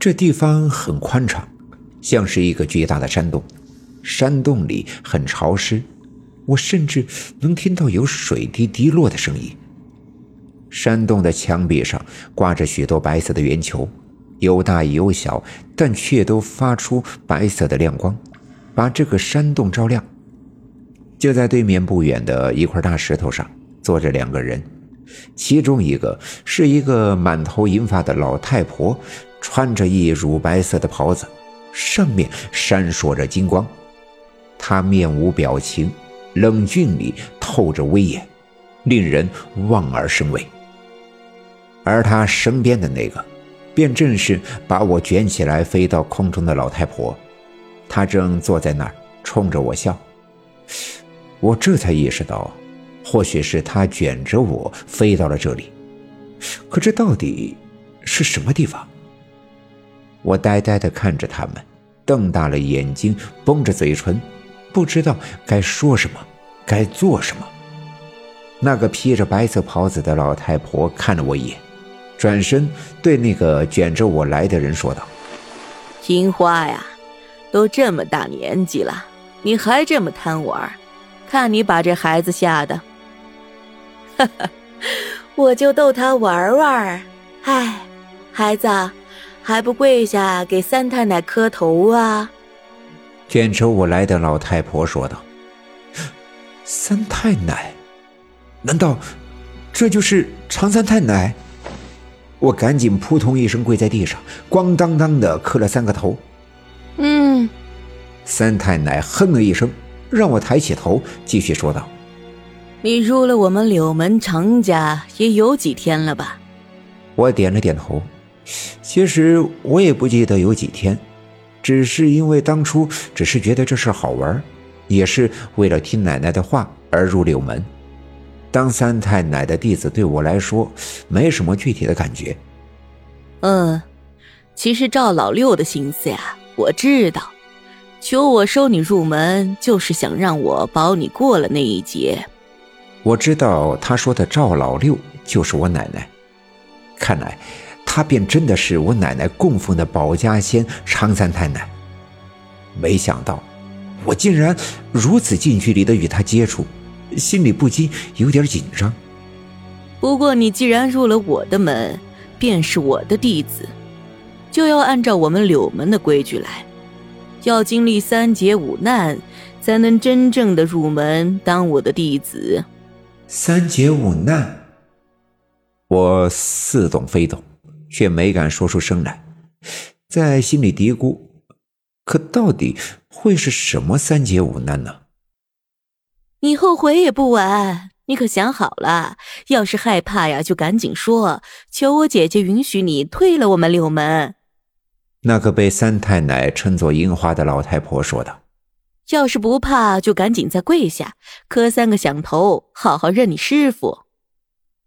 这地方很宽敞，像是一个巨大的山洞。山洞里很潮湿，我甚至能听到有水滴滴落的声音。山洞的墙壁上挂着许多白色的圆球，有大有小，但却都发出白色的亮光，把这个山洞照亮。就在对面不远的一块大石头上，坐着两个人，其中一个是一个满头银发的老太婆，穿着一乳白色的袍子，上面闪烁着金光。她面无表情，冷峻里透着威严，令人望而生畏。而她身边的那个，便正是把我卷起来飞到空中的老太婆，她正坐在那儿冲着我笑。我这才意识到，或许是他卷着我飞到了这里，可这到底是什么地方？我呆呆地看着他们，瞪大了眼睛，绷着嘴唇，不知道该说什么，该做什么。那个披着白色袍子的老太婆看了我一眼，转身对那个卷着我来的人说道：“金花呀，都这么大年纪了，你还这么贪玩。”看你把这孩子吓的，哈哈，我就逗他玩玩。哎，孩子，还不跪下给三太奶磕头啊？卷着我来的老太婆说道：“三太奶，难道这就是常三太奶？”我赶紧扑通一声跪在地上，咣当当的磕了三个头。嗯，三太奶哼了一声。让我抬起头，继续说道：“你入了我们柳门常家也有几天了吧？”我点了点头。其实我也不记得有几天，只是因为当初只是觉得这事好玩，也是为了听奶奶的话而入柳门。当三太奶的弟子对我来说，没什么具体的感觉。嗯，其实赵老六的心思呀，我知道。求我收你入门，就是想让我保你过了那一劫。我知道他说的赵老六就是我奶奶，看来他便真的是我奶奶供奉的保家仙常三太奶。没想到我竟然如此近距离的与他接触，心里不禁有点紧张。不过你既然入了我的门，便是我的弟子，就要按照我们柳门的规矩来。要经历三劫五难，才能真正的入门当我的弟子。三劫五难，我似懂非懂，却没敢说出声来，在心里嘀咕：可到底会是什么三劫五难呢？你后悔也不晚，你可想好了？要是害怕呀，就赶紧说，求我姐姐允许你退了我们柳门。那个被三太奶称作樱花的老太婆说道：“要是不怕，就赶紧再跪下，磕三个响头，好好认你师傅。”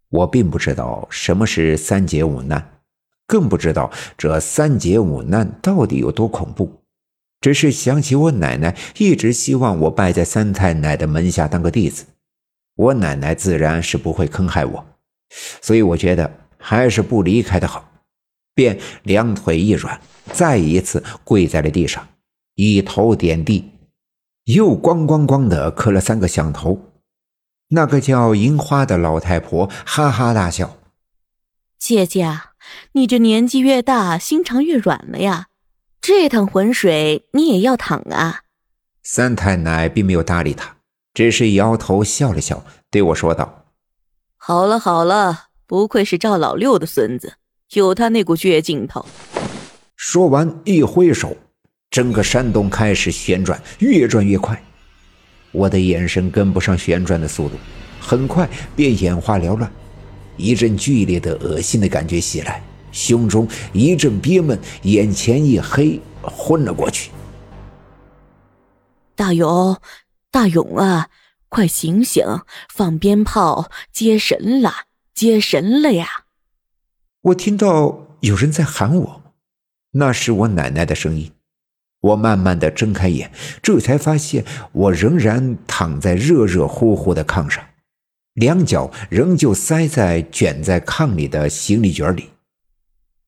我并不知道什么是三劫五难，更不知道这三劫五难到底有多恐怖。只是想起我奶奶一直希望我拜在三太奶的门下当个弟子，我奶奶自然是不会坑害我，所以我觉得还是不离开的好，便两腿一软。再一次跪在了地上，一头点地，又咣咣咣的磕了三个响头。那个叫银花的老太婆哈哈大笑：“姐姐啊，你这年纪越大，心肠越软了呀！这趟浑水你也要淌啊！”三太奶并没有搭理他，只是摇头笑了笑，对我说道：“好了好了，不愧是赵老六的孙子，有他那股倔劲头。”说完，一挥手，整个山洞开始旋转，越转越快。我的眼神跟不上旋转的速度，很快便眼花缭乱，一阵剧烈的恶心的感觉袭来，胸中一阵憋闷，眼前一黑，昏了过去。大勇，大勇啊，快醒醒，放鞭炮，接神了，接神了呀！我听到有人在喊我。那是我奶奶的声音。我慢慢的睁开眼，这才发现我仍然躺在热热乎乎的炕上，两脚仍旧塞在卷在炕里的行李卷里。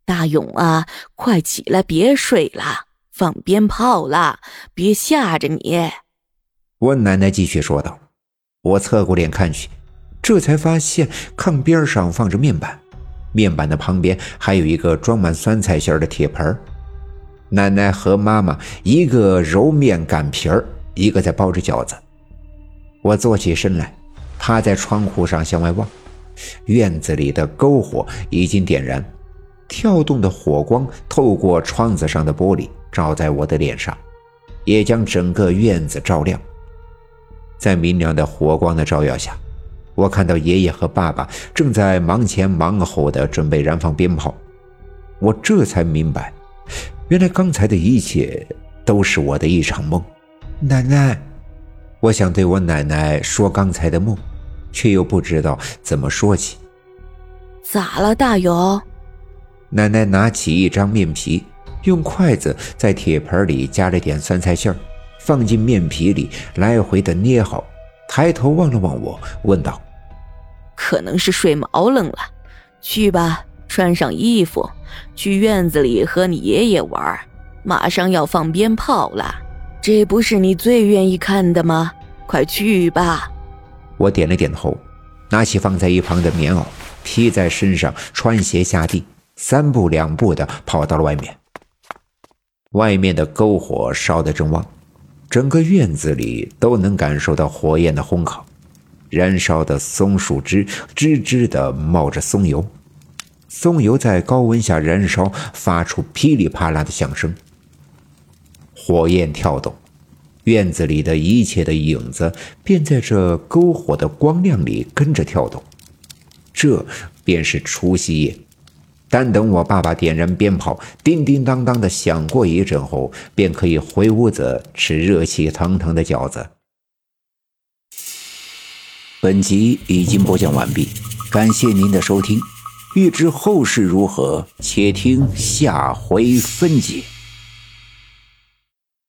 大勇啊，快起来，别睡了，放鞭炮了，别吓着你。我奶奶继续说道。我侧过脸看去，这才发现炕边上放着面板，面板的旁边还有一个装满酸菜馅的铁盆奶奶和妈妈一个揉面擀皮儿，一个在包着饺子。我坐起身来，趴在窗户上向外望，院子里的篝火已经点燃，跳动的火光透过窗子上的玻璃照在我的脸上，也将整个院子照亮。在明亮的火光的照耀下，我看到爷爷和爸爸正在忙前忙后的准备燃放鞭炮。我这才明白，原来刚才的一切都是我的一场梦。奶奶，我想对我奶奶说刚才的梦，却又不知道怎么说起。咋了，大勇？奶奶拿起一张面皮，用筷子在铁盆里夹了点酸菜馅儿。放进面皮里，来回的捏好，抬头望了望我，问道：“可能是睡毛愣了，去吧，穿上衣服，去院子里和你爷爷玩。马上要放鞭炮了，这不是你最愿意看的吗？快去吧。”我点了点头，拿起放在一旁的棉袄披在身上，穿鞋下地，三步两步的跑到了外面。外面的篝火烧得正旺。整个院子里都能感受到火焰的烘烤，燃烧的松树枝吱吱的冒着松油，松油在高温下燃烧，发出噼里啪啦的响声。火焰跳动，院子里的一切的影子便在这篝火的光亮里跟着跳动。这便是除夕夜。但等我爸爸点燃鞭炮，叮叮当当的响过一阵后，便可以回屋子吃热气腾腾的饺子。本集已经播讲完毕，感谢您的收听。欲知后事如何，且听下回分解。